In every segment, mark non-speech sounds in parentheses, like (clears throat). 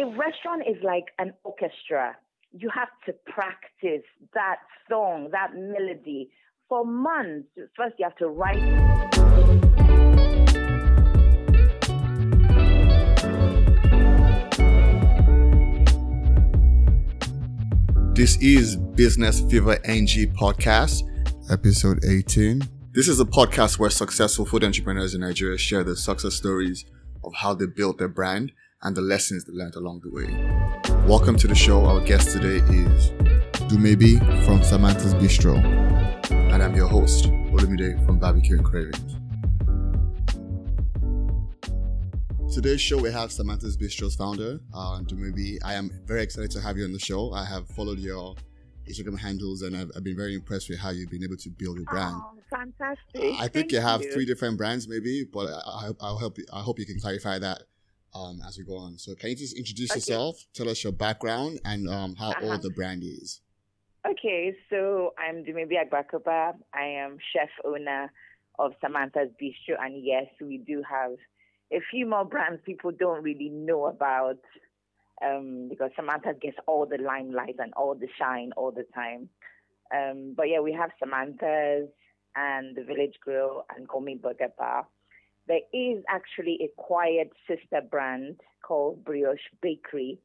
a restaurant is like an orchestra. You have to practice that song, that melody for months. First, you have to write. This is Business Fever NG Podcast, episode 18. This is a podcast where successful food entrepreneurs in Nigeria share their success stories of how they built their brand and the lessons they learned along the way. Welcome to the show. Our guest today is Dumebi from Samantha's Bistro, and I'm your host, Olumide from Barbecue and Cravings. Today's show, we have Samantha's Bistro's founder, uh, Dumebi. I am very excited to have you on the show. I have followed your Instagram handles and I've, I've been very impressed with how you've been able to build your brand. Oh, fantastic. I think Thank you have you. three different brands, maybe, but I, I, help you. I hope you can clarify that um, as we go on. So, can you just introduce Okay. yourself, tell us your background, and um, how Uh-huh. old the brand is? Okay, so I'm Dumebi Agbakoba. I am chef owner of Samantha's Bistro, and yes, we do have a few more brands people don't really know about um, because Samantha gets all the limelight and all the shine all the time. Um, but yeah, we have Samantha's and the Village Grill and Gourmet Burger Bar. There is actually a quiet sister brand called Brioche Bakery,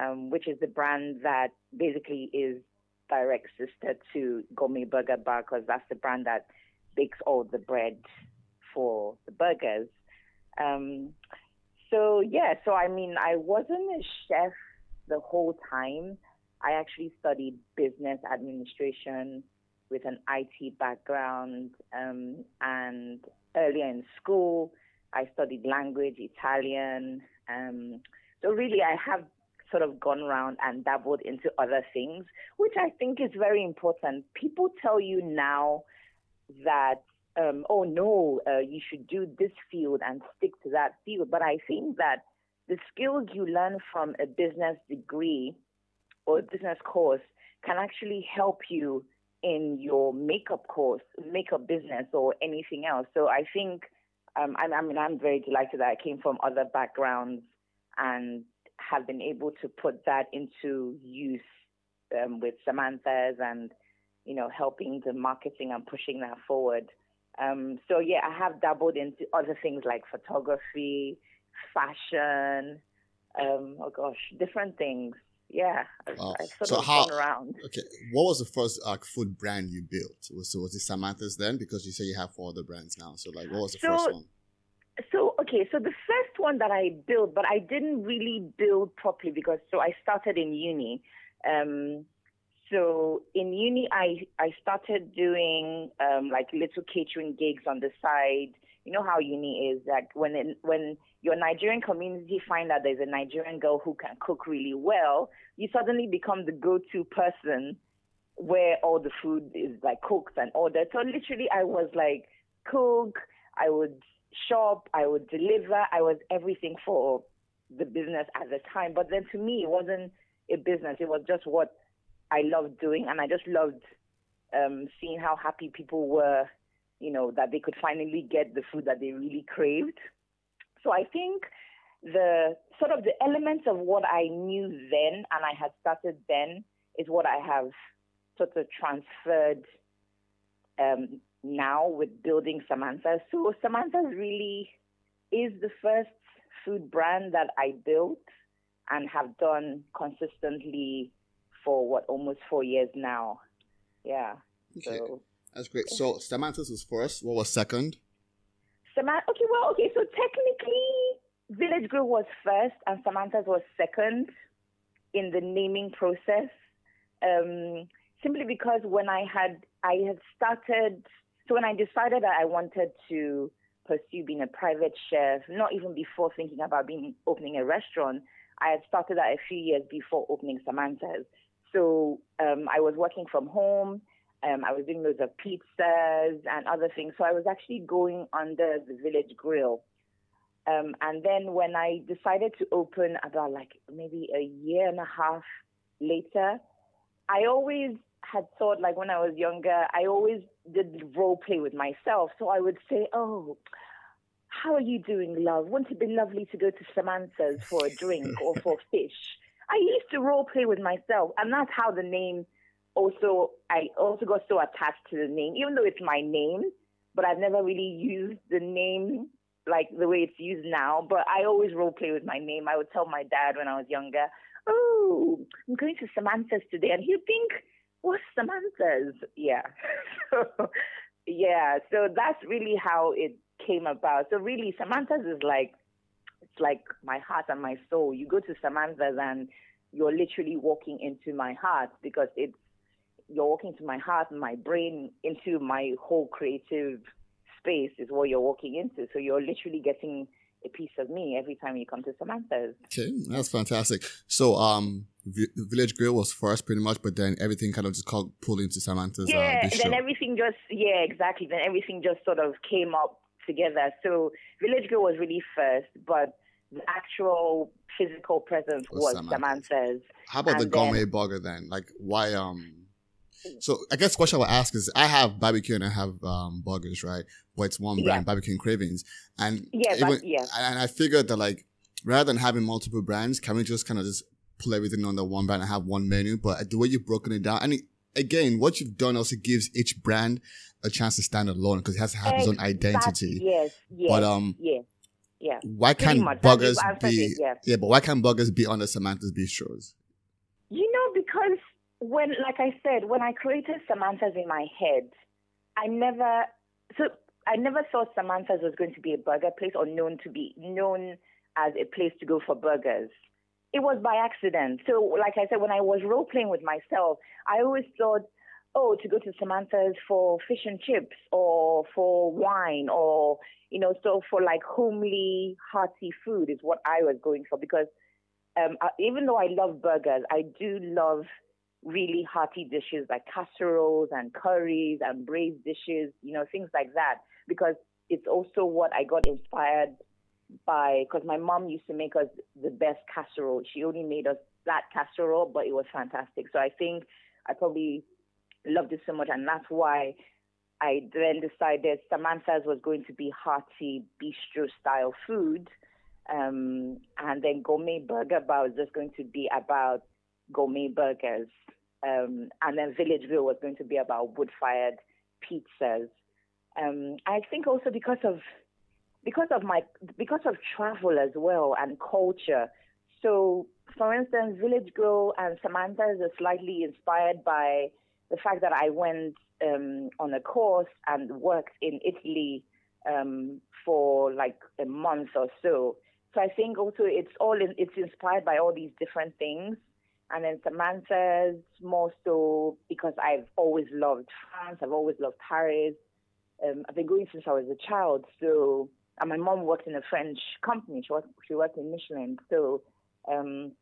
um, which is the brand that basically is direct sister to Gourmet Burger Bar because that's the brand that bakes all the bread for the burgers. Um, so yeah, so I mean, I wasn't a chef the whole time. I actually studied business administration with an IT background, um, and earlier in school, I studied language, Italian. Um, so really, I have sort of gone around and dabbled into other things, which I think is very important. People tell you now that, um, oh no, uh, you should do this field and stick to that field. But I think that the skills you learn from a business degree or a business course can actually help you in your makeup course, makeup business, or anything else. So I think, um, I, I mean, I'm very delighted that I came from other backgrounds and have been able to put that into use um, with Samantha's and, you know, helping the marketing and pushing that forward. Um, so yeah, I have dabbled into other things like photography, fashion, um, oh gosh, different things. Yeah, I've, Wow. I've sort So of how- gone around. Okay, what was the first uh, food brand you built? Was so was it Samantha's then? Because you say you have four other brands now. So like, what was the So- first one? So okay, so the first one that I built, but I didn't really build properly because so I started in uni. Um, so in uni, I I started doing um, like little catering gigs on the side. You know how uni is like when it, when your Nigerian community find out there's a Nigerian girl who can cook really well, you suddenly become the go-to person where all the food is like cooked and ordered. So literally, I was like cook. I would shop. I would deliver. I was everything for the business at the time. But then to me, it wasn't a business. It was just what I loved doing, and I just loved um, seeing how happy people were. You know that they could finally get the food that they really craved. So I think the sort of the elements of what I knew then and I had started then is what I have sort of transferred um, now with building Samantha. So Samantha really is the first food brand that I built and have done consistently for what almost four years now. Yeah. Okay, So that's great. So Samantha's was first. What was second? Samantha. Okay, well, okay. So technically, Village Grill was first, and Samantha's was second in the naming process. Um, simply because when I had I had started, so when I decided that I wanted to pursue being a private chef, not even before thinking about being opening a restaurant, I had started that a few years before opening Samantha's. So um, I was working from home. Um, I was doing loads of pizzas and other things. So I was actually going under the Village Grill. Um, and then when I decided to open about like maybe a year and a half later, I always had thought like when I was younger, I always did role play with myself. So I would say, oh, how are you doing, love? Wouldn't it be lovely to go to Samantha's for a drink or for (laughs) fish? I used to role play with myself, and that's how the name also I also got so attached to the name, even though it's my name, but I've never really used the name like the way it's used now. But I always role play with my name. I would tell my dad when I was younger, "Oh, I'm going to Samantha's today," and he'd think, "What's Samantha's?" Yeah, (laughs) so, yeah. So that's really how it came about. So really, Samantha's is like it's like my heart and my soul. You go to Samantha's and you're literally walking into my heart because it's you're walking to my heart and my brain into my whole creative space is what you're walking into. So you're literally getting a piece of me every time you come to Samantha's. Okay, that's fantastic. So, um, v- Village Grill was first, pretty much, but then everything kind of just called pulled into Samantha's. Uh, yeah, uh, then everything just yeah, exactly. Then everything just sort of came up together. So Village Grill was really first, but the actual physical presence was, was Samantha's. Samantha's. How about and the gourmet then, burger then? Like, why um so I guess the question I would ask is I have barbecue and I have um, burgers, right? But it's one brand, yeah. barbecue and cravings. And yeah, even, yeah. And I figured that like rather than having multiple brands, can we just kind of just pull everything under one brand and have one menu? But the way you've broken it down, and it, again, what you've done also gives each brand a chance to stand alone because it has to have its own identity. Yes, yes. But um, yeah. Yeah. Why can't burgers be? It, yeah. yeah, but why can't burgers be under Samantha's Bistros? You know, because when, like I said, when I created Samantha's in my head, I never, so I never thought Samantha's was going to be a burger place or known to be known as a place to go for burgers. It was by accident. So, like I said, when I was role playing with myself, I always thought, oh, to go to Samantha's for fish and chips or for wine or, you know, so for like homely, hearty food is what I was going for because um, even though I love burgers, I do love really hearty dishes like casseroles and curries and braised dishes, you know, things like that, because it's also what I got inspired by, because my mom used to make us the best casserole. She only made us that casserole, but it was fantastic. So I think I probably loved it so much, and that's why I then decided Samantha's was going to be hearty bistro style food. Um, and then Gourmet Burger Bar was just going to be about gourmet burgers. Um, and then Village Grill was going to be about wood fired pizzas. Um, I think also because of because of my because of travel as well and culture. So, for instance, Village Grill and Samantha's are slightly inspired by the fact that I went um, on a course and worked in Italy um, for like a month or so. So I think also it's all in, it's inspired by all these different things. And then Samantha's more so because I've always loved France. I've always loved Paris. Um, I've been going since I was a child. So, and my mom worked in a French company. She, was, she worked in Michelin. So, um,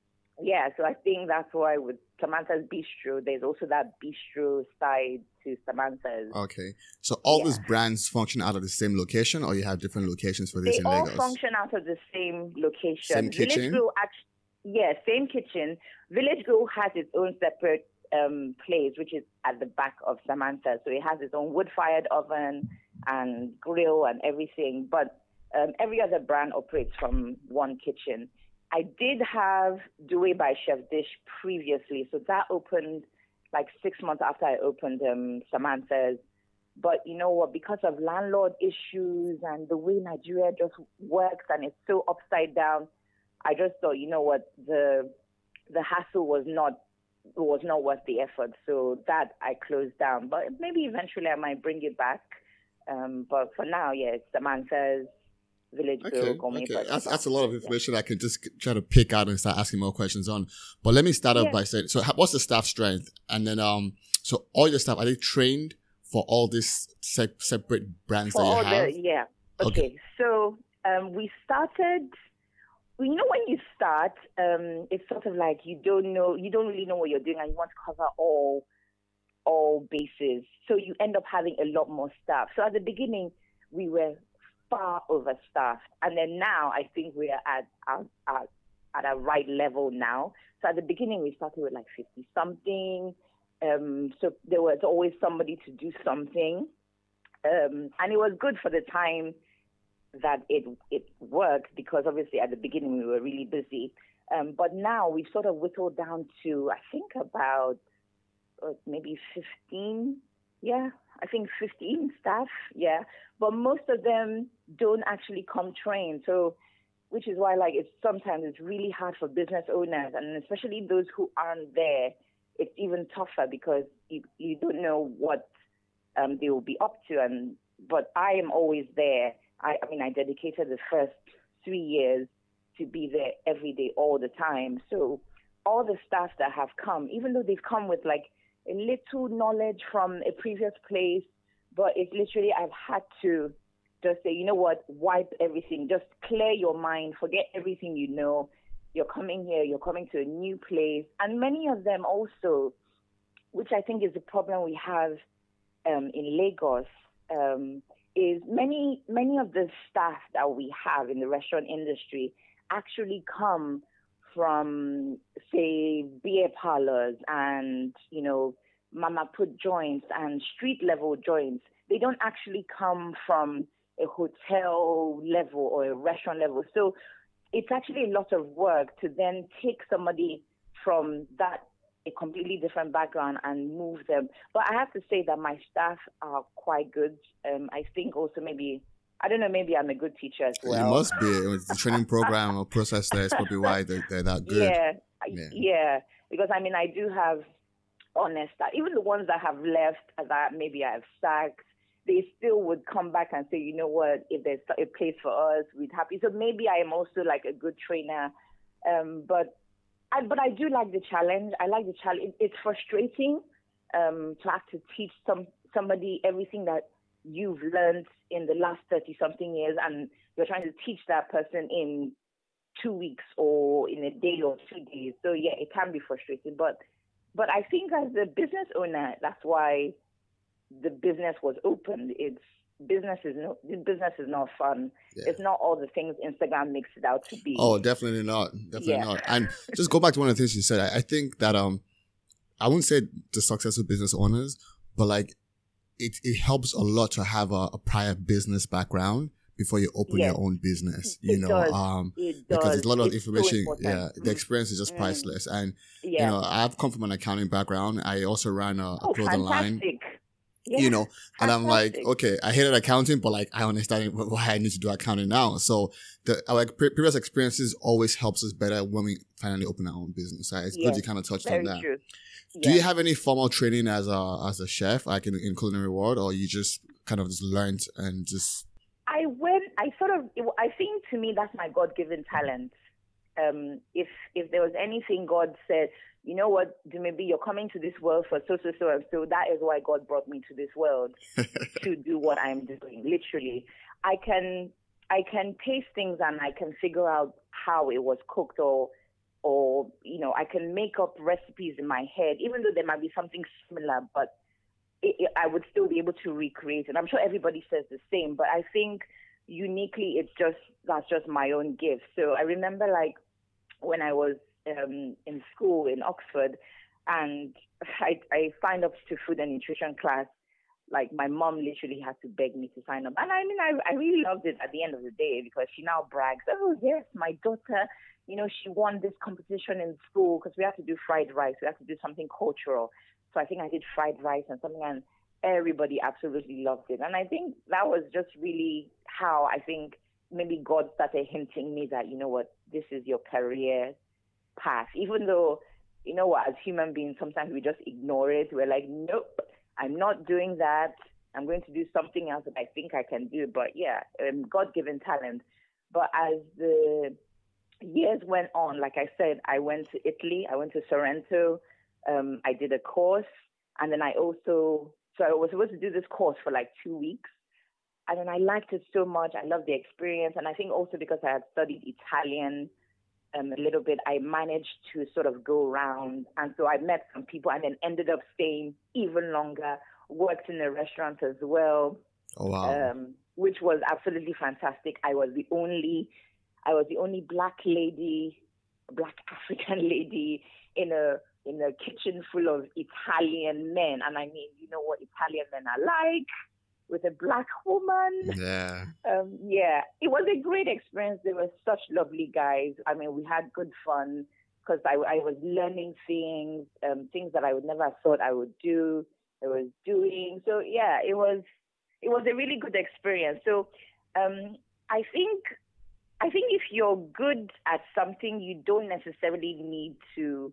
yeah, so I think that's why with Samantha's Bistro, there's also that bistro side to Samantha's. Okay. So all yeah. these brands function out of the same location or you have different locations for this they in all Lagos? function out of the same location. Same kitchen? Yeah, same kitchen. Village Grill has its own separate um, place, which is at the back of Samantha. So it has its own wood-fired oven and grill and everything. But um, every other brand operates from one kitchen. I did have Douai by Chef Dish previously, so that opened like six months after I opened um, Samantha's. But you know what? Because of landlord issues and the way Nigeria just works and it's so upside down, I just thought, you know what, the the hassle was not was not worth the effort. So that I closed down. But maybe eventually I might bring it back. Um, but for now, yes, yeah, it's Samantha's Village okay, okay. That's, that's a lot of information yeah. I can just try to pick out and start asking more questions on. But let me start off yeah. by saying, so what's the staff strength? And then, um, so all your staff, are they trained for all these se- separate brands for that you have? The, yeah. Okay. okay. So, um, we started you know when you start, um, it's sort of like you don't know, you don't really know what you're doing, and you want to cover all all bases. So you end up having a lot more staff. So at the beginning, we were far overstaffed, and then now I think we are at at, at, at a right level now. So at the beginning, we started with like fifty something. Um, so there was always somebody to do something, um, and it was good for the time that it it worked because obviously at the beginning we were really busy. Um, but now we've sort of whittled down to I think about uh, maybe 15. Yeah, I think 15 staff. Yeah, but most of them don't actually come trained. So, which is why like it's sometimes it's really hard for business owners and especially those who aren't there. It's even tougher because you you don't know what um, they will be up to. And but I am always there. I, I mean, I dedicated the first three years to be there every day, all the time. So all the staff that have come, even though they've come with like a little knowledge from a previous place, but it's literally I've had to just say, you know what, wipe everything, just clear your mind, forget everything you know. You're coming here, you're coming to a new place. And many of them also, which I think is the problem we have um, in Lagos, um, is many many of the staff that we have in the restaurant industry actually come from say beer parlors and you know mama put joints and street level joints. They don't actually come from a hotel level or a restaurant level. So it's actually a lot of work to then take somebody from that a completely different background and move them. But I have to say that my staff are quite good. Um, I think also maybe I don't know, maybe I'm a good teacher as well. You must be. The training (laughs) program or process there is probably why they're, they're that good. Yeah, yeah, yeah. Because I mean, I do have honest that even the ones that have left that maybe I have sacked, they still would come back and say, you know what, if there's a place for us, we'd happy. So maybe I am also like a good trainer. Um, but I, but I do like the challenge. I like the challenge. It's frustrating um, to have to teach some somebody everything that you've learned in the last 30 something years and you're trying to teach that person in two weeks or in a day or two days. So yeah, it can be frustrating. But but I think as a business owner, that's why the business was opened. It's business is no business is not fun. Yeah. It's not all the things Instagram makes it out to be. Oh, definitely not. Definitely yeah. not. And just go back to one of the things you said. I, I think that um, I wouldn't say the successful business owners, but like it it helps a lot to have a, a prior business background before you open yes. your own business. You it know, does. um, it because it's a lot of it's information. So yeah, the experience is just mm. priceless. And yeah. you know, I've come from an accounting background. I also ran a, a oh, clothing fantastic. line Yeah, you know and i'm like okay i hated accounting but like i understand why i need to do accounting now so the uh, like pre- previous experiences always helps us better when we finally open our own business right? it's good you kind of touched on that true. do Yeah. you have any formal training as a as a chef like in, in culinary world or you just kind of just learned and just I went. I sort of. I think to me that's my God-given talent. Um, if if there was anything God said, you know what, maybe you're coming to this world for so so so and so. That is why God brought me to this world (laughs) to do what I'm doing. Literally, I can I can taste things and I can figure out how it was cooked or or you know I can make up recipes in my head, even though there might be something similar, but it, it, I would still be able to recreate it. I'm sure everybody says the same, but I think uniquely it's just that's just my own gift. So I remember like when I was um, in school in Oxford, and I, I signed up to food and nutrition class. Like my mom literally had to beg me to sign up, and I mean I I really loved it at the end of the day because she now brags, oh yes, my daughter, you know she won this competition in school because we had to do fried rice, we had to do something cultural. So I think I did fried rice and something, and everybody absolutely loved it. And I think that was just really how I think maybe God started hinting me that, you know what, this is your career path. Even though, you know what, as human beings, sometimes we just ignore it. We're like, nope, I'm not doing that. I'm going to do something else that I think I can do. But yeah, um, God given talent. But as the years went on, like I said, I went to Italy, I went to Sorrento, um, I did a course, and then I also, so I was supposed to do this course for like two weeks. And then I liked it so much. I loved the experience. And I think also because I had studied Italian um, a little bit, I managed to sort of go around. And so I met some people and then ended up staying even longer, worked in a restaurant as well oh wow um, which was absolutely fantastic. I was the only, I was the only black lady, black (laughs) African lady in a in a kitchen full of Italian men, and I mean, you know what Italian men are like. with a black woman. Yeah. Um, yeah, it was a great experience. They were such lovely guys. I mean, we had good fun because I, I was learning things, um, things that I would never thought I would do. I was doing. So yeah, it was it was a really good experience. So um, I think I think if you're good at something, you don't necessarily need to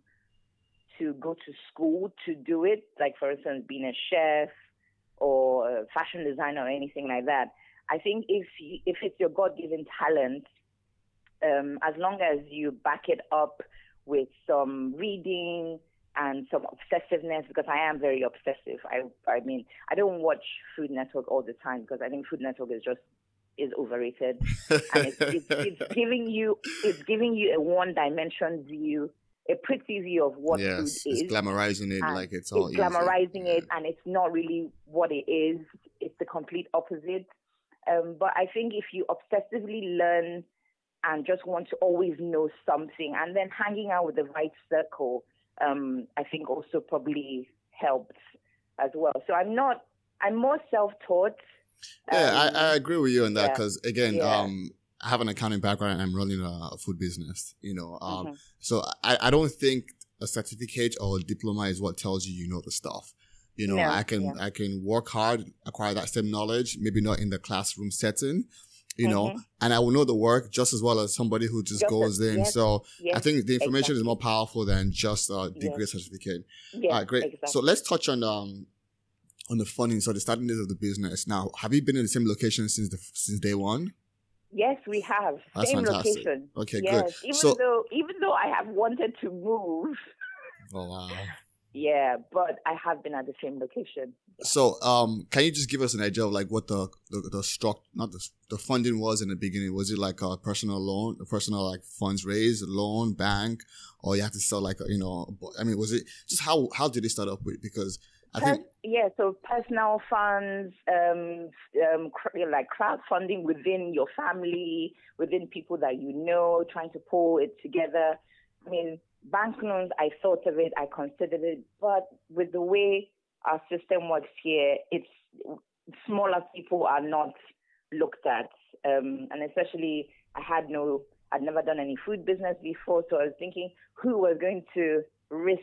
to go to school to do it. Like for instance, being a chef or a fashion designer or anything like that. I think if you, if it's your God given talent, um, as long as you back it up with some reading and some obsessiveness, because I am very obsessive. I I mean I don't watch Food Network all the time because I think Food Network is just is overrated (laughs) and it's, it's, it's giving you it's giving you a one dimension view a pretty view of what yes, food is. It's glamorizing it like it's all It's glamorizing easy. it, and it's not really what it is. It's the complete opposite. Um, but I think if you obsessively learn and just want to always know something, and then hanging out with the right circle, um, I think also probably helps as well. So I'm not. I'm more self-taught. Yeah, um, I, I, agree with you on that because yeah, again, yeah. um, I have an accounting background and I'm running a food business, you know. Um, mm-hmm. so I, I don't think a certificate or a diploma is what tells you you know the stuff. You know, no, I can, yeah. I can work hard, acquire that same knowledge, maybe not in the classroom setting, you mm-hmm. know, and I will know the work just as well as somebody who just, just goes in. Yes, so yes, I think the information exactly. is more powerful than just a degree yes. certificate. Yes, All right, great. Exactly. So let's touch on, um, on the funding. So the starting days of the business. Now, have you been in the same location since the, since day one? Yes, we have. That's Same fantastic. location. Okay, yes. good. Even so, though even though I have wanted to move. Oh wow. Yeah, but I have been at the same location. So, um, can you just give us an idea of like what the the, the struct not the the funding was in the beginning? Was it like a personal loan, a personal like funds raised, loan, bank, or you have to sell like a, you know? I mean, was it just how how did it start up with? Because I think yeah, so personal funds, um, um, like crowdfunding within your family, within people that you know, trying to pull it together. I mean, bank loans, I thought of it, I considered it, but with the way our system works here, it's smaller people are not looked at, um, and especially I had no, I'd never done any food business before, so I was thinking who was going to risk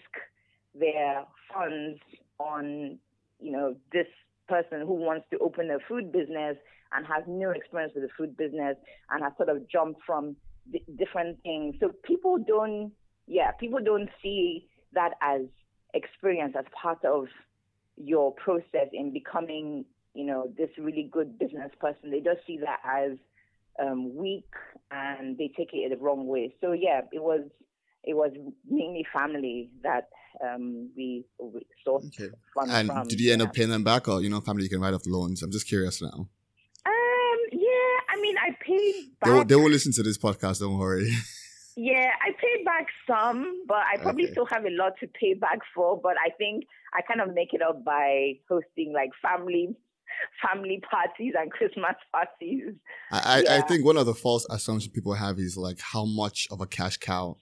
their funds on, you know, this person who wants to open a food business and has no experience with the food business and has sort of jumped from d- different things. So people don't, yeah, people don't see that as experience as part of your process in becoming, you know, this really good business person. They just see that as um, weak and they take it the wrong way. So yeah, it was it was mainly family that um, we, we sourced okay. funds and from. did you end yeah. up paying them back, or you know, family you can write off the loans? I'm just curious now. Um. Yeah. I mean, I paid back. They will, they will listen to this podcast. Don't worry. (laughs) Yeah, I paid back some, but I probably okay. still have a lot to pay back for. But I think I kind of make it up by hosting like family family parties and Christmas (laughs) parties. I, yeah. I think one of the false assumptions people have is like how much of a cash cow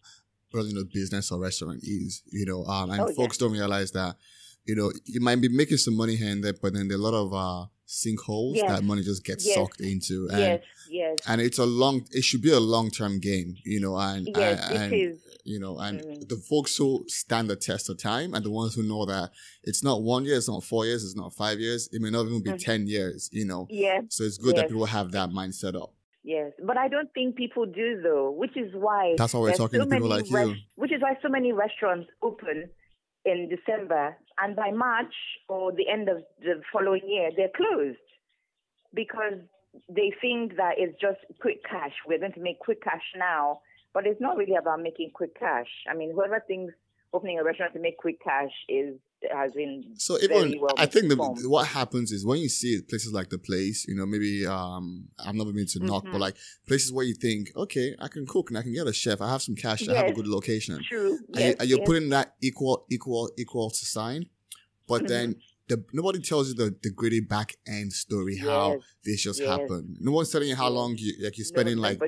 running a business or restaurant is, you know, um, and oh, folks yeah. don't realize that, you know, you might be making some money here and there, but then there are a lot of, uh, sinkholes yes. that money just gets yes. sucked into. And, yes, yes. And it's a long, it should be a long term game, you know, and, yes, and, it is. you know, and mm. the folks who stand the test of time and the ones who know that it's not one year, it's not four years, it's not five years, it may not even be mm 10 years, you know. Yeah. So it's good that people have that mindset up. Yes, but I don't think people do though, which is why that's why we're talking so to people like you. Which is why so many restaurants open in December, and by March or the end of the following year, they're closed because they think that it's just quick cash. We're going to make quick cash now, but it's not really about making quick cash. I mean, whoever thinks opening a restaurant to make quick cash is has been so even well I think the, what happens is when you see places like the place, you know, maybe um I'm not meaning to mm-hmm. knock, but mm-hmm. like places where you think, okay, I can cook and I can get a chef, I have some cash, yes. I have a good location. True. And, yes, you, are yes. putting that equal, equal, equal to sign, but mm-hmm. then the, nobody tells you the, the gritty back end story yes, how this just yes. happened. No one's telling you how long you like you're spending no, like.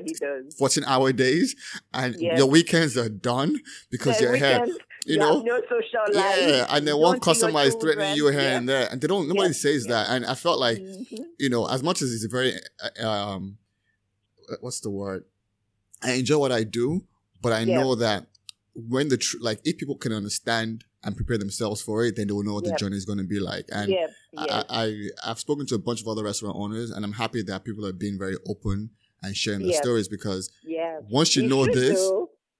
14 hour days and yes. your weekends are done because you're here you, you know, no social life. Yeah, and then one customer is threatening you here yeah. and there, and they don't. Nobody says that, and I felt like, mm-hmm. you know, as much as it's a very, uh, um, what's the word? I enjoy what I do, but I know that when the tr- like if people can understand and prepare themselves for it, then they will know what yep. the journey is going to be like. And yep. Yep. I, I have spoken to a bunch of other restaurant owners, and I'm happy that people are being very open and sharing their stories because once you we know this,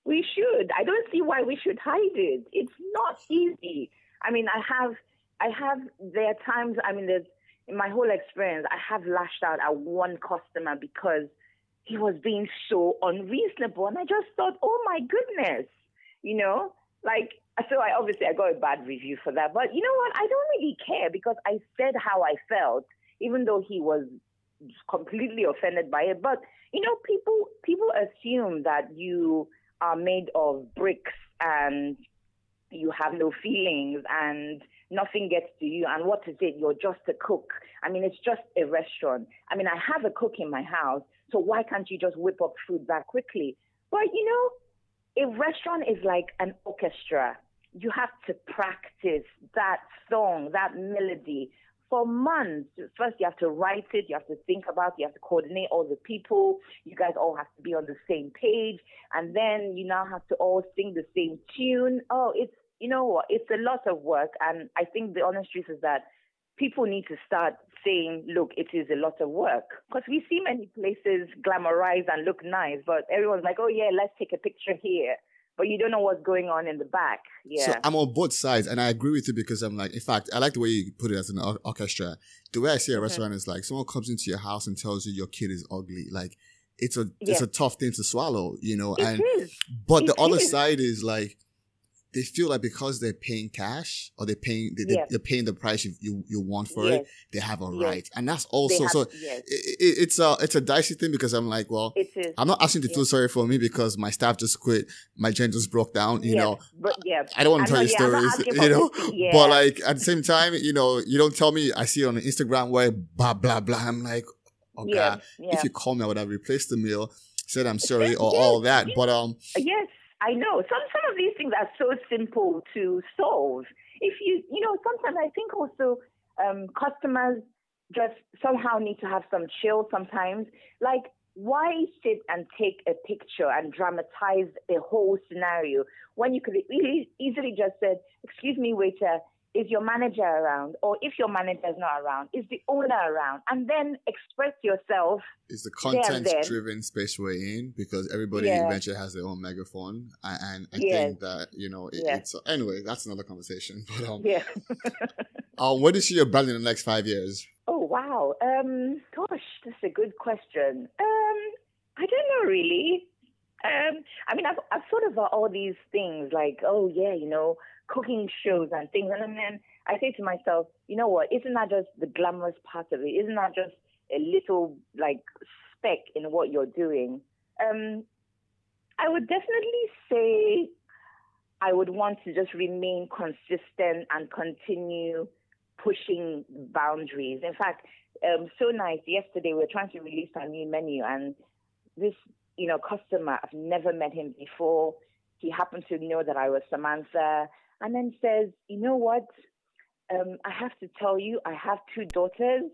we should. I don't see why we should hide it. It's not easy. I mean, I have, I have. There are times. I mean, there's in my whole experience, I have lashed out at one customer because he was being so unreasonable, and I just thought, oh my goodness, you know, like so I obviously I got a bad review for that. But you know what? I don't really care because I said how I felt, even though he was completely offended by it. But you know, people people assume that you are made of bricks and you have no feelings and nothing gets to you. And what is it? You're just a cook. I mean, it's just a restaurant. I mean, I have a cook in my house, so why can't you just whip up food that quickly? But you know, a restaurant is like an orchestra you have to practice that song, that melody for months. First, you have to write it, you have to think about it, you have to coordinate all the people. You guys all have to be on the same page. And then you now have to all sing the same tune. Oh, it's, you know what? It's a lot of work. And I think the honest truth is that people need to start saying, look, it is a lot of work. Because we see many places glamorize and look nice, but everyone's like, oh, yeah, let's take a picture here but you don't know what's going on in the back. Yeah. So I'm on both sides, and I agree with you because I'm like, in fact, I like the way you put it as an orchestra. The way I see a restaurant is like someone comes into your house and tells you your kid is ugly. Like it's a it's a tough thing to swallow, you know. It and is. but it the is. other side is like they feel like because they're paying cash or they're paying they, are paying the price you, you, want for yes. it, they have a yes. right, and that's also have, so yes. it, it, it's a it's a dicey thing because I'm like, well, I'm not asking you to feel sorry for me because my staff just quit, my gen just broke down, you know. But yeah, I don't want to tell you stories, (laughs) you know. But like at the same time, you know, you don't tell me. I see it on Instagram where blah blah blah. I'm like, okay, yeah, if you call me, I would have replaced the meal, said I'm sorry or all that. But um, yes I know some some of these things are so simple to solve. If you you know sometimes I think also um, customers just somehow need to have some chill sometimes. Like why sit and take a picture and dramatize a whole scenario when you could really easily just said, "Excuse me, waiter, is your manager around? Or if your manager is not around, is the owner around? And then express yourself. Is the content driven space we're in because everybody yeah. eventually has their own megaphone. And I yes. think that, you know, it, yeah. it's anyway, that's another conversation. (laughs) But um, yeah. (laughs) um, where do you see your brand in the next five years? Oh, wow. Um, gosh, that's a good question. Um, I don't know really. Um, I mean, I've, I've thought about all these things like, oh, yeah, you know, cooking shows and things. And then I say to myself, you know what? Isn't that just the glamorous part of it? Isn't that just a little like speck in what you're doing? Um, I would definitely say I would want to just remain consistent and continue pushing boundaries. In fact, um, so nice. Yesterday we were trying to release our new menu, and this, you know, customer I've never met him before. He happened to know that I was Samantha, and then says, you know what? Um, I have to tell you, I have two daughters.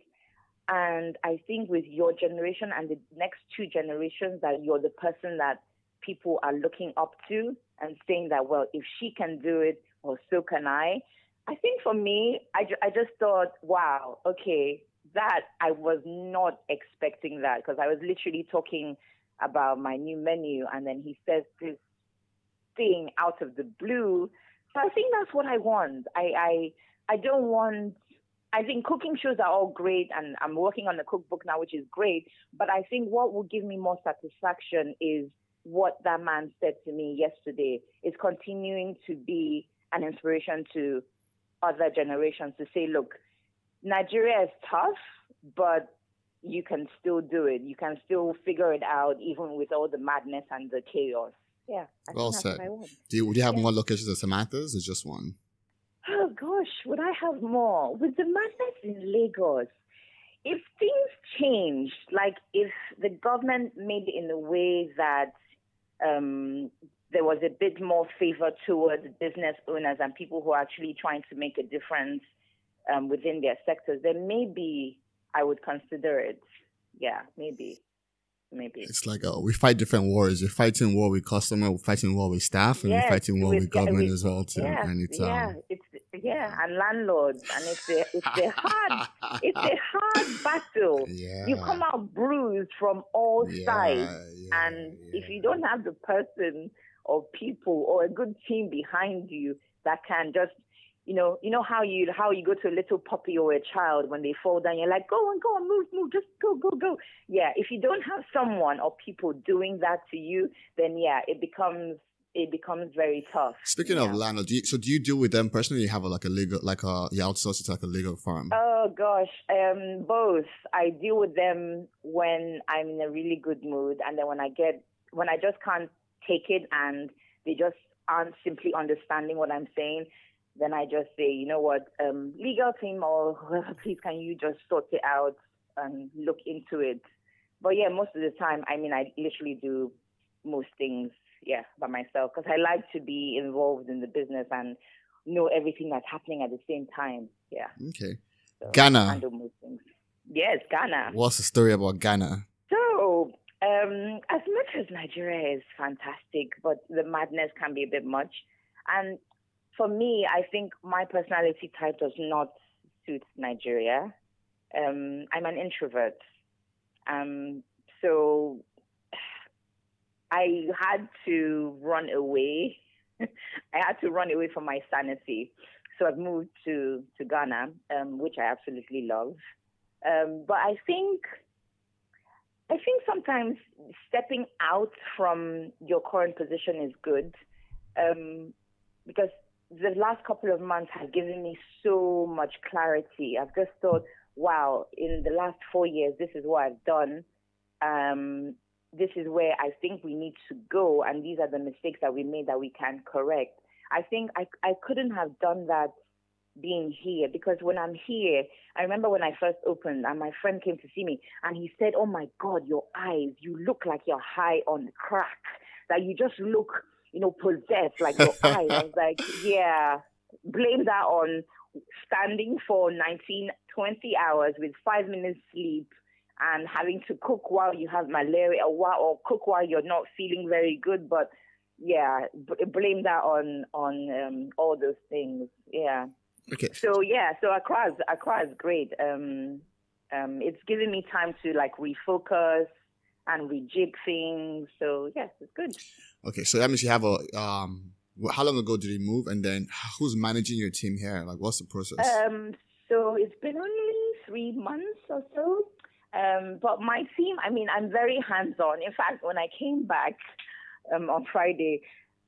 And I think with your generation and the next two generations, that you're the person that people are looking up to and saying that, well, if she can do it, or so can I. I think for me, I, ju- I just thought, wow, okay, that I was not expecting that because I was literally talking about my new menu, and then he says this thing out of the blue so I think that's what I want. I, I I don't want. I think cooking shows are all great, and I'm working on the cookbook now, which is great. But I think what will give me more satisfaction is what that man said to me yesterday. Is continuing to be an inspiration to other generations to say, look, Nigeria is tough, but you can still do it. You can still figure it out, even with all the madness and the chaos yeah. I well said. Do you, would you have yeah. more locations at Samantha's or just one? Oh gosh, would I have more? With the madness in Lagos, if things changed, like if the government made it in a way that um, there was a bit more favor towards business owners and people who are actually trying to make a difference um, within their sectors, then maybe I would consider it. Yeah, maybe maybe. It's like uh, we fight different wars. We're fighting war with customer, we're fighting war with staff, and yes, we're fighting war with, with government with, as well too. Yeah, and it's yeah, um, it's yeah, and landlords, and it's a it's a hard it's a hard (laughs) battle. Yeah. You come out bruised from all yeah, sides, yeah, and if you don't have the person or people or a good team behind you that can just you know, you know how you how you go to a little puppy or a child when they fall down, you're like, go on, go on, move, move, just go, go, go. Yeah, if you don't have someone or people doing that to you, then yeah, it becomes it becomes very tough. Speaking yeah. of landlord, do you, so do you deal with them personally? You have a, like a legal, like a you outsource it to like a legal firm. Oh gosh, um, both. I deal with them when I'm in a really good mood, and then when I get when I just can't take it, and they just aren't simply understanding what I'm saying then I just say, you know what, um, legal team or please can you just sort it out and look into it. But yeah, most of the time, I mean, I literally do most things, yeah, by myself because I like to be involved in the business and know everything that's happening at the same time. Yeah. Okay. So Ghana. Yes, Ghana. What's the story about Ghana? So, um, as much as Nigeria is fantastic, but the madness can be a bit much. And for me, I think my personality type does not suit Nigeria. Um, I'm an introvert. Um, so (sighs) I had to run away. (laughs) I had to run away from my sanity. So I've moved to, to Ghana, um, which I absolutely love. Um, but I think I think sometimes stepping out from your current position is good um, because the last couple of months have given me so much clarity. I've just thought, wow, in the last four years, this is what I've done. Um, this is where I think we need to go, and these are the mistakes that we made that we can correct. I think I, I couldn't have done that being here because when I'm here, I remember when I first opened and my friend came to see me and he said, Oh my God, your eyes, you look like you're high on crack. That you just look you know, possessed, like your (laughs) eyes. I was like, yeah, blame that on standing for 19, 20 hours with five minutes sleep and having to cook while you have malaria or, while, or cook while you're not feeling very good. But yeah, b- blame that on on um, all those things. Yeah. Okay. So yeah, so Accra is, Accra is great. Um, um, it's giving me time to like refocus and rejig things. So yes, it's good. Okay, so that means you have a um. How long ago did you move, and then who's managing your team here? Like, what's the process? Um, so it's been only three months or so. Um, but my team, I mean, I'm very hands-on. In fact, when I came back um, on Friday,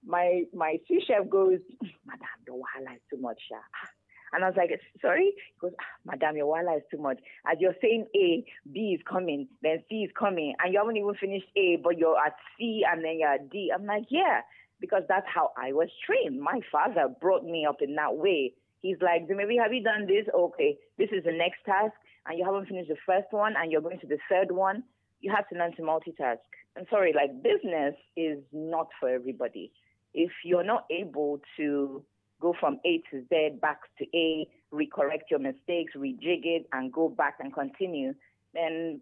my my sous chef goes, "Madam, the wahala is too much." Ah, and I was like, sorry? He goes, ah, Madam, your wahala is too much. As you're saying A, B is coming, then C is coming, and you haven't even finished A, but you're at C and then you're at D. I'm like, yeah, because that's how I was trained. My father brought me up in that way. He's like, maybe have you done this? Okay, this is the next task, and you haven't finished the first one, and you're going to the third one. You have to learn to multitask. I'm sorry, like business is not for everybody. If you're not able to go from A to Z back to A, recorrect your mistakes, rejig it, and go back and continue, then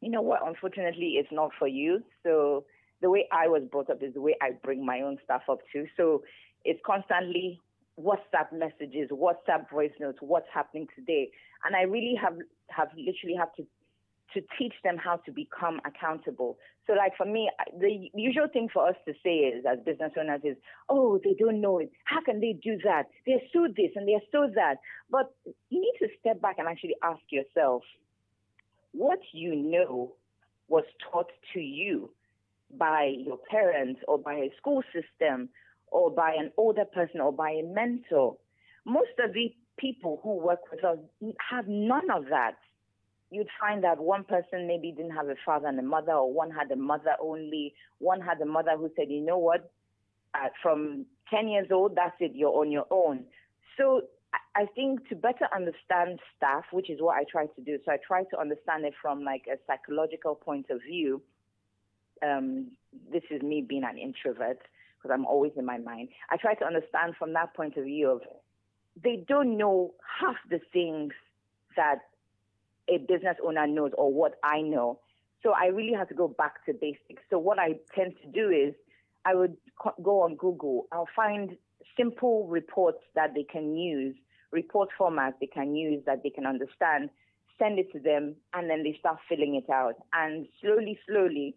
you know what? Unfortunately, it's not for you. So the way I was brought up is the way I bring my own stuff up too. So it's constantly WhatsApp messages, WhatsApp voice notes, what's happening today, and I really have have literally have to to teach them how to become accountable. So, like for me, the usual thing for us to say is, as business owners, is, "Oh, they don't know it. How can they do that? They're so this and they're so that." But you need to step back and actually ask yourself, what you know was taught to you by your parents or by a school system or by an older person or by a mentor. Most of the people who work with us have none of that you'd find that one person maybe didn't have a father and a mother, or one had a mother only, one had a mother who said, you know what, uh, from 10 years old, that's it, you're on your own. So I think to better understand staff, which is what I try to do, so I try to understand it from like a psychological point of view. Um, this is me being an introvert because I'm always in my mind. I try to understand from that point of view of they don't know half the things that a business owner knows or what I know. So I really have to go back to basics. So what I tend to do is I would go on Google. I'll find simple reports that they can use, report formats they can use that they can understand, send it to them, and then they start filling it out. And slowly, slowly,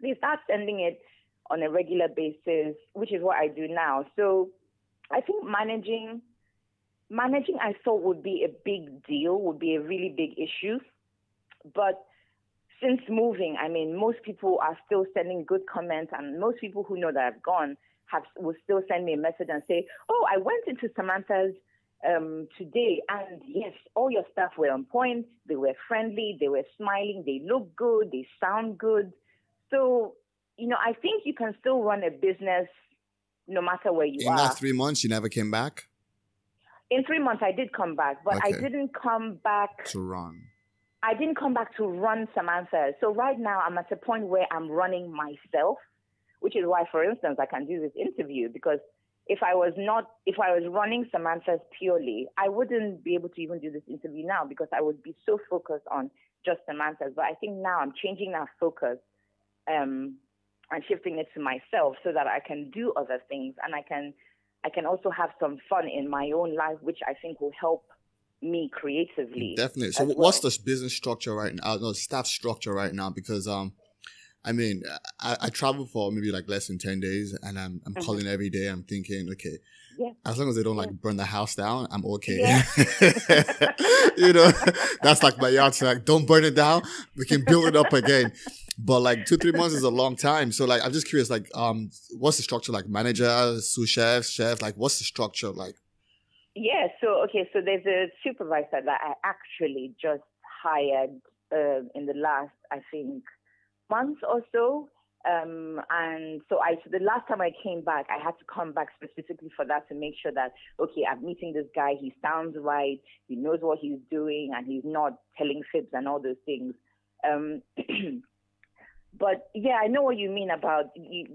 they start sending it on a regular basis, which is what I do now. So I think managing managing I thought would be a big deal, would be a really big issue. But since moving, I mean, most people are still sending good comments, and most people who know that I've gone have will still send me a message and say, "Oh, I went into Samantha's um, today, and yes, all your staff were on point. They were friendly, they were smiling, they look good, they sound good." So, you know, I think you can still run a business no matter where you In are. that three months, you never came back In three months, I did come back, but I didn't come back. to run. I didn't come back to run Samantha. So right now, I'm at a point where I'm running myself, which is why, for instance, I can do this interview because if I was not, if I was running Samantha's purely, I wouldn't be able to even do this interview now because I would be so focused on just Samantha's. But I think now I'm changing that focus um, and shifting it to myself so that I can do other things and I can, I can also have some fun in my own life, which I think will help me creatively. Definitely. So, what's well. the business structure right now? No, staff structure right now? Because um, I mean, I, I travel for maybe like less than ten days, and I'm I'm Mhm. calling every day. I'm thinking, okay, Yeah. as long as they don't like Yeah. burn the house down, I'm okay. Yeah. (laughs) (laughs) you know, (laughs) that's like my yard. Like, don't burn it down. We can build it up again. But like two, three months is a long time. So like, I'm just curious. Like, um, what's the structure like? Manager, sous chef, chef. Like, what's the structure like? Yeah, so okay, so there's a supervisor that I actually just hired uh, in the last, I think, month or so. Um, and so I, so the last time I came back, I had to come back specifically for that to make sure that, okay, I'm meeting this guy. He sounds right. He knows what he's doing and he's not telling fibs and all those things. Um, (clears throat) but yeah, I know what you mean about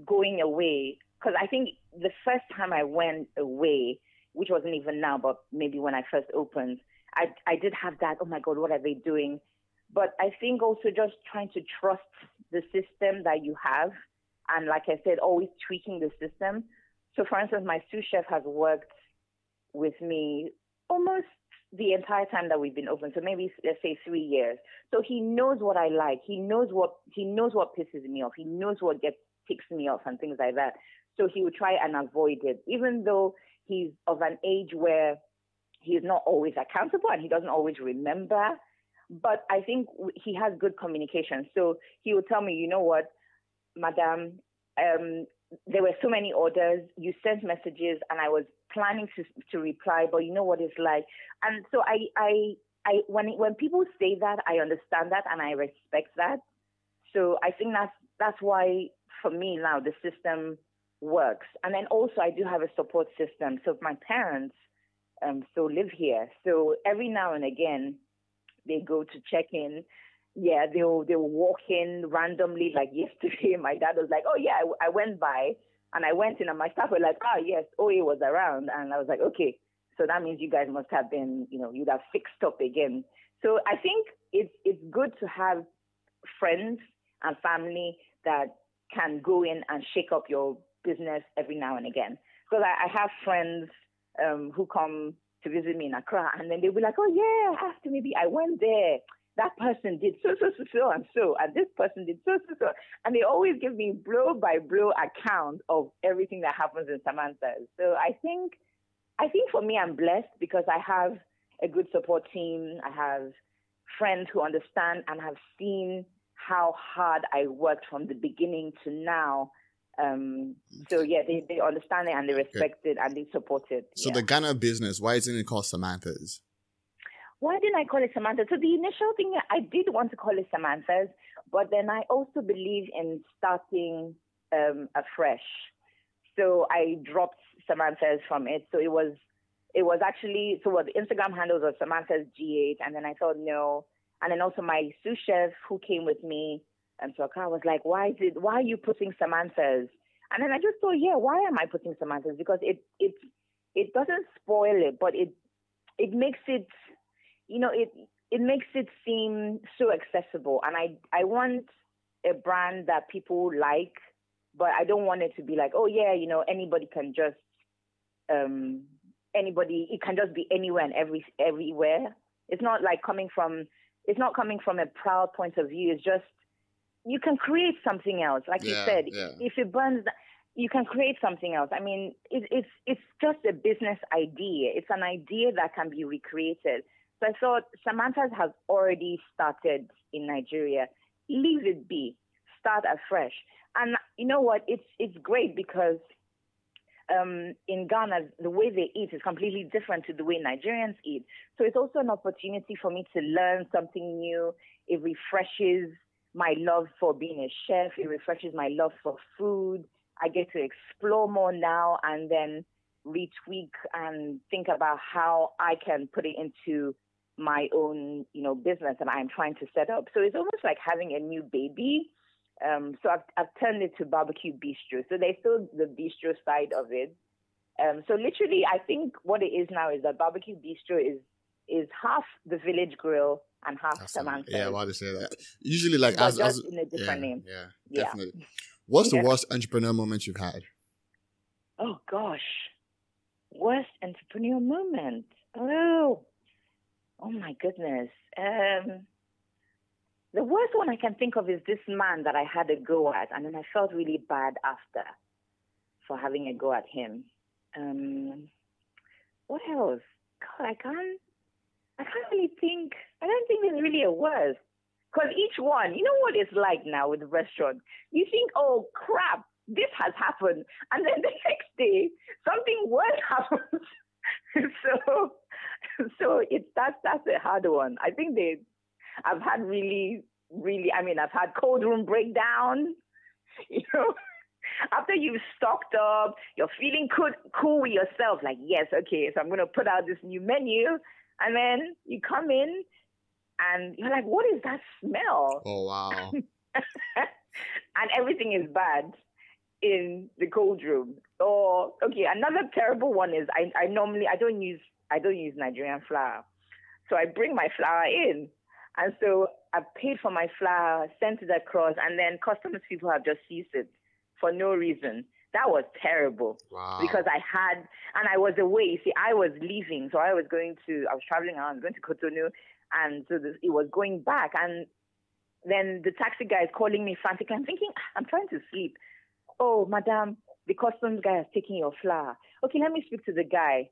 going away. Cause I think the first time I went away, which wasn't even now, but maybe when I first opened, I, I did have that, oh my God, what are they doing? But I think also just trying to trust the system that you have. And like I said, always tweaking the system. So for instance, my sous chef has worked with me almost the entire time that we've been open. So maybe let's say three years. So he knows what I like. He knows what he knows what pisses me off. He knows what gets ticks me off and things like that. So he would try and avoid it, even though he's of an age where he's not always accountable and he doesn't always remember. But I think he has good communication. So he would tell me, you know what, Madam, um, there were so many orders. You sent messages, and I was planning to to reply, but you know what it's like. And so I I I when when people say that, I understand that and I respect that. So I think that's that's why for me now the system works. And then also I do have a support system. So my parents um still live here. So every now and again they go to check in. Yeah, they'll they'll walk in randomly. Like (laughs) yesterday, my dad was like, "Oh yeah, I, I went by and I went in, and my staff were like, "Ah yes, OA was around," and I was like, "Okay, so that means you guys must have been, you know, you'd have fixed up again." So I think it's it's good to have friends and family that can go in and shake up your business every now and again. Because I, I have friends um, who come to visit me in Accra, and then they'll be like, "Oh yeah, after maybe I went there, that person did so so so so and so, and this person did so so so," and they always give me blow by blow account of everything that happens in Samantha. So I think, I think for me, I'm blessed because I have a good support team. I have friends who understand and have seen how hard I worked from the beginning to now. Um, so yeah, they, they understand it and they respect it and they support it. So yeah. the Ghana business, why isn't it called Samantha's? Why didn't I call it Samantha? So the initial thing I did want to call it Samantha's, but then I also believe in starting um, afresh. So I dropped Samantha's from it. So it was it was actually so what the Instagram handles was Samantha's GH, and then I thought no, and then also my sous chef who came with me And so Aka was like, why it, why are you putting Samantha's? And then I just thought, yeah, why am I putting Samantha's? Because it, it, it doesn't spoil it, but it, it makes it, you know, it, it makes it seem so accessible. And I, I want a brand that people like, but I don't want it to be like, oh yeah, you know, anybody can just, um, anybody, it can just be anywhere and every, everywhere. It's not like coming from, it's not coming from a proud point of view. It's just, you can create something else. Like yeah, you said, yeah. if it burns, you can create something else. I mean, it, it's it's just a business idea. It's an idea that can be recreated. So I thought Samantha's has already started in Nigeria. Leave it be. Start afresh. And you know what? It's it's great because um, in Ghana, the way they eat is completely different to the way Nigerians eat. So it's also an opportunity for me to learn something new. It refreshes my love for being a chef. It refreshes my love for food. I get to explore more now and then retweak and think about how I can put it into my own, you know, business that I'm trying to set up. So it's almost like having a new baby. Um, so I've, I've turned it to barbecue bistro. So there's still the bistro side of it. Um, so literally, I think what it is now is that barbecue bistro is is half the village grill and half That's Samantha. Yeah, why to say that? Usually, like as, just as, in a different yeah, name. Yeah, yeah, definitely. What's the yeah. worst entrepreneur moment you've had? Oh gosh, worst entrepreneur moment. Oh, oh my goodness. Um, the worst one I can think of is this man that I had a go at, and then I felt really bad after for having a go at him. Um, what else? God, I can't. I can't really think. I don't think there's really a worst. Because each one, you know what it's like now with the restaurant. You think, oh crap, this has happened, and then (laughs) the next day something worse (laughs) happens. (laughs) so, (laughs) so it's that's that's a hard one. I think they, I've had really, really. I mean, I've had cold room breakdown. (laughs) You know, after you've stocked up, you're feeling cool, cool with yourself. Like, yes, okay, so I'm gonna put out this new menu and then you come in and you're like, what is that smell? Oh, wow. (laughs) and everything is bad in the cold room. Or, okay, another terrible one is I, I normally, I don't use, I don't use Nigerian flour. So I bring my flour in. And so I paid for my flour, sent it across, and then customs people have just seized it for no reason that was terrible wow. because I had, and I was away. You see, I was leaving, so I was going to, I was traveling around, going to Cotonou, and so this, it was going back. And then the taxi guy is calling me frantically. I'm thinking, ah, I'm trying to sleep. Oh, madam, the customs guy has taken your flour. Okay, let me speak to the guy.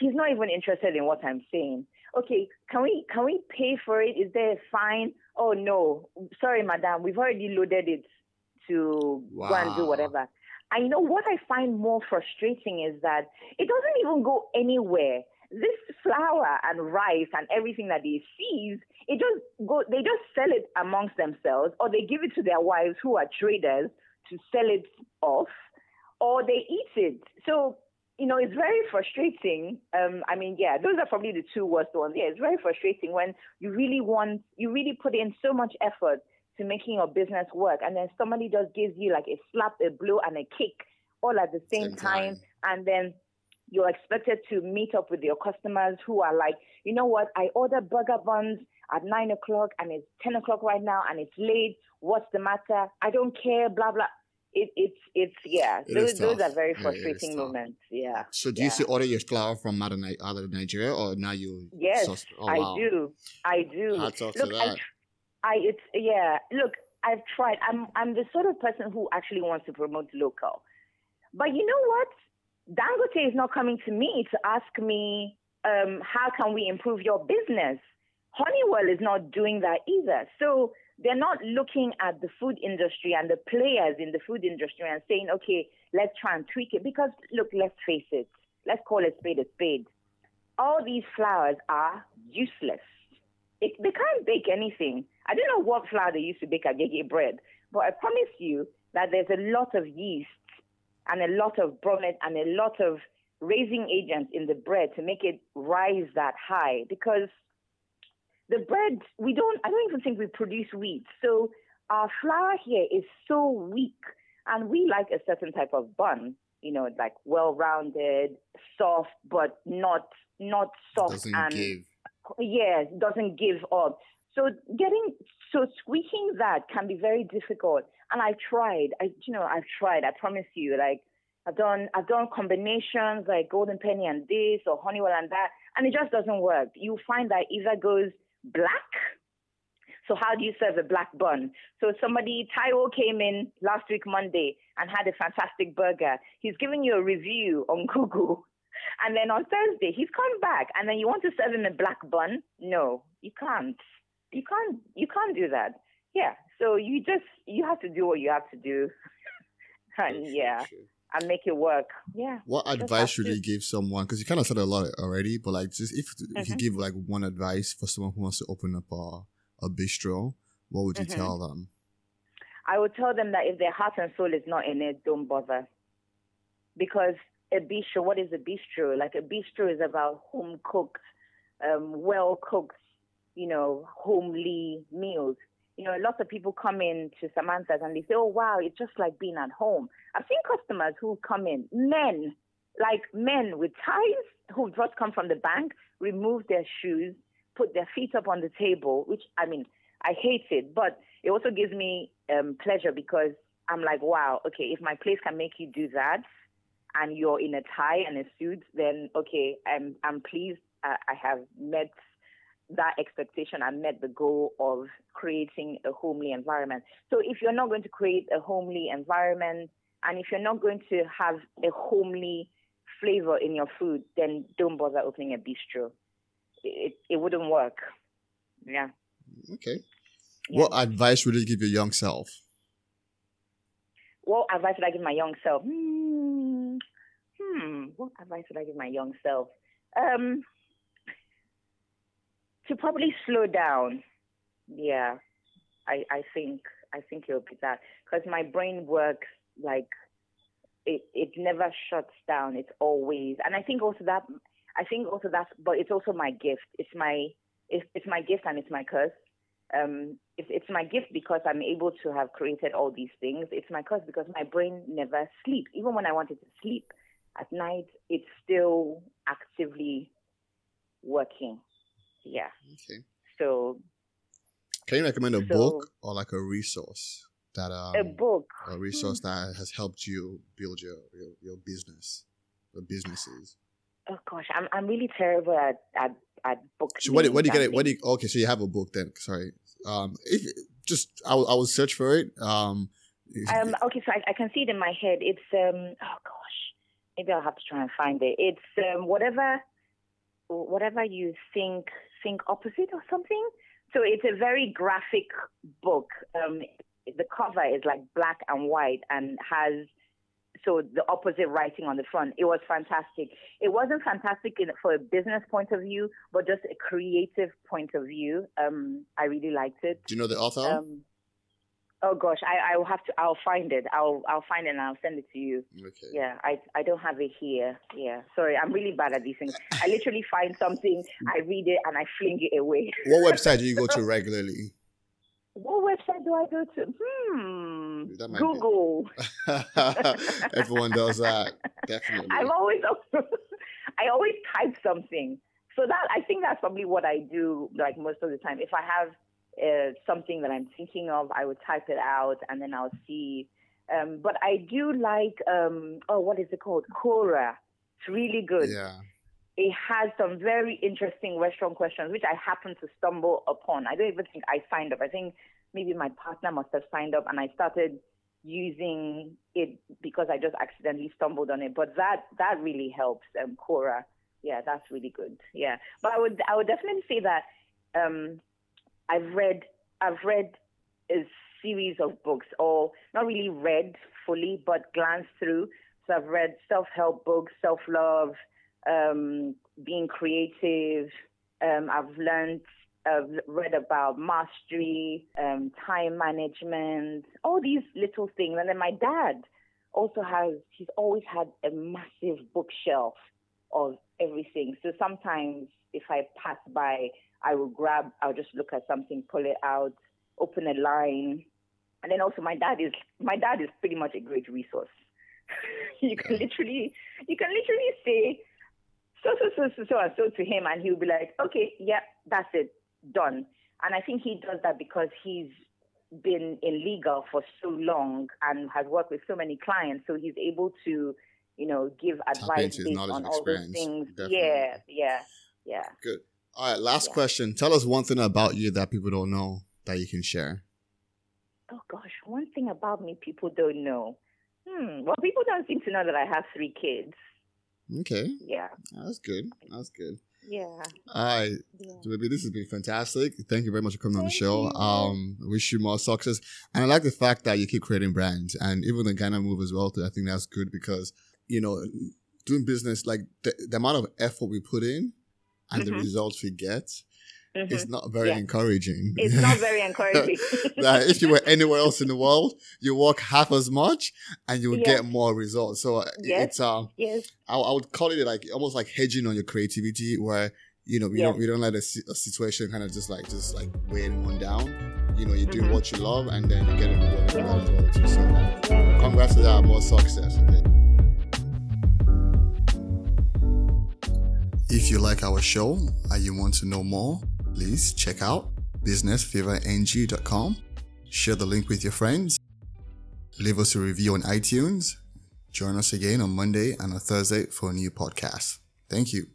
He's not even interested in what I'm saying. Okay, can we can we pay for it? Is there a fine? Oh no, sorry, madam, we've already loaded it to wow. go and do whatever. I know what I find more frustrating is that it doesn't even go anywhere. This flour and rice and everything that they seize, it just go they just sell it amongst themselves or they give it to their wives who are traders to sell it off or they eat it. So you know, it's very frustrating. Um, I mean, yeah, those are probably the two worst ones. Yeah, it's very frustrating when you really want, you really put in so much effort to making your business work. And then somebody just gives you like a slap, a blow, and a kick all at the same, same time. time. And then you're expected to meet up with your customers who are like, you know what, I ordered burger buns at nine o'clock and it's 10 o'clock right now and it's late. What's the matter? I don't care, blah, blah. It, it's, it's, yeah, it those, those are very frustrating yeah, moments. Yeah. So do yeah. you still order your flour from out of Nigeria or now you? Yes, oh, wow. I do. I do. Hats off Look, to that. I it's yeah. Look, I've tried. I'm I'm the sort of person who actually wants to promote local. But you know what? Dangote is not coming to me to ask me um, how can we improve your business. Honeywell is not doing that either. So they're not looking at the food industry and the players in the food industry and saying, okay, let's try and tweak it. Because look, let's face it. Let's call a spade a spade. All these flours are useless. It, they can't bake anything. I don't know what flour they used to bake agege bread, but I promise you that there's a lot of yeast and a lot of bromate and a lot of raising agents in the bread to make it rise that high because the bread we don't I don't even think we produce wheat. So our flour here is so weak, and we like a certain type of bun. You know, like well-rounded, soft, but not not soft Doesn't and give. yes, doesn't give up. So getting so squeaking that can be very difficult. And I've tried. I you know I've tried. I promise you. Like I've done I've done combinations like golden penny and this or honeywell and that, and it just doesn't work. You find that either goes black. So how do you serve a black bun? So somebody Taiwo came in last week Monday and had a fantastic burger. He's giving you a review on (laughs) Google. And then on Thursday, he's come back, and then you want to serve him a black bun? No, you can't. You can't. You can't do that. Yeah. So you just you have to do what you have to do, (laughs) and yeah, and make it work. Yeah. What advice should you give someone? Because you kind of said a lot already, but like, just if you Mhm. give like one advice for someone who wants to open up a, a bistro, what would you Mhm. tell them? I would tell them that if their heart and soul is not in it, don't bother. Because a bistro, what is a bistro? Like a bistro is about home cooked, um, well cooked, you know, homely meals. You know, lots of people come in to Samantha's and they say, oh, wow, it's just like being at home. I've seen customers who come in, men, like men with ties who've just come from the bank, remove their shoes, put their feet up on the table, which, I mean, I hate it, but it also gives me um, pleasure because I'm like, wow, okay, if my place can make you do that, and you're in a tie and a suit, then okay, I'm I'm pleased. I have met that expectation. and met the goal of creating a homely environment. So if you're not going to create a homely environment, and if you're not going to have a homely flavor in your food, then don't bother opening a bistro. It it wouldn't work. Yeah. Okay. yeah. What advice would you give your young self? what advice would I give my young self? Hmm. Hmm. What advice would I give my young self? Um. To probably slow down. Yeah. I I think I think it'll be that because my brain works like it it never shuts down. It's always and I think also that I think also that's but it's also my gift. It's my it's it's my gift and it's my curse um, it's, it's my gift because I'm able to have created all these things. It's my curse because my brain never sleeps. Even when I wanted to sleep at night, it's still actively working. Yeah. Okay. So Can you recommend a So- book or like a resource that um a book. a resource that has helped you build your your, your business or businesses? Oh gosh, I'm I'm really terrible at at, at books. So what, do- what do you get? It? What do you? Okay, so you have a book then. Sorry. Um, if, just I will I will search for it. Um, Um, okay, so I, I can see it in my head. It's um, oh gosh, maybe I'll have to try and find it. It's um, whatever, whatever you think think opposite or something. So it's a very graphic book. Um, the cover is like black and white and has so the opposite writing on the front. It was fantastic. It wasn't fantastic in, for a business point of view, but just a creative point of view. Um, I really liked it. do you know the author? Um, oh gosh, I, I will have to. I'll find it. I'll I'll find it and I'll send it to you. okay. Yeah, I I don't have it here. Yeah, sorry, I'm really bad at these things. I literally find something, I read it, and I fling it away. What website do you go to regularly? What website do I go to? Hmm, That might be- Google. (laughs) Everyone does that. Definitely. I've always (laughs) I always type something. So that I think that's probably what I do like most of the time. If I have uh, something that I'm thinking of, I would type it out and then I'll see. Um, but I do like um, oh, what is it called? Quora. It's really good. Yeah. It has some very interesting restaurant questions, which I happened to stumble upon. I don't even think I signed up. I think maybe my partner must have signed up, and I started using it because I just accidentally stumbled on it. But that that really helps. Um, Quora, yeah, that's really good. Yeah, but I would I would definitely say that um, I've read I've read a series of books, or not really read fully, but glanced through. So I've read self help books, self love, um, being creative. Um, I've learned, I've read about mastery, um, time management, all these little things. And then my dad also has, he's always had a massive bookshelf of everything. So sometimes if I pass by, I will grab, I'll just look at something, pull it out, open a line, And then also my dad is my dad is pretty much a great resource. (laughs) you can literally you can literally say so so so so so and so to him and he'll be like, Okay, yeah, that's it, done. And I think he does that because he's been in legal for so long and has worked with so many clients, so he's able to, you know, give advice based on all those things. Definitely. Yeah, yeah, yeah. Good. All right, last yeah. question. Tell us one thing about you that people don't know that you can share. Oh gosh, one thing about me people don't know. Hmm. Well, people don't seem to know that I have three kids. Okay. Yeah. That's good. That's good. Yeah. All right. Yeah. Baby, this has been fantastic. Thank you very much for coming Thank on the show. You. Um, wish you more success. And I like the fact that you keep creating brands and even the Ghana move as well. Too. I think that's good because, you know, doing business, like the, the amount of effort we put in and mm-hmm. the results we get Mm-hmm. It's not very yeah. encouraging. It's not very (laughs) encouraging. like if you were anywhere else in the world, you work half as much and you would get more results. So uh, yes. it's um, yes. I, I, would call it like almost like hedging on your creativity, where you know we yes. don't we don't let a, a, situation kind of just like just like weighing one down. You know, you do mm-hmm. what you love, and then you get a reward as well too. So, congrats to that, more success. If you like our show and you want to know more please check out businessfeverng.com. Share the link with your friends. Leave us a review on iTunes. Join us again on Monday and on Thursday for a new podcast. Thank you.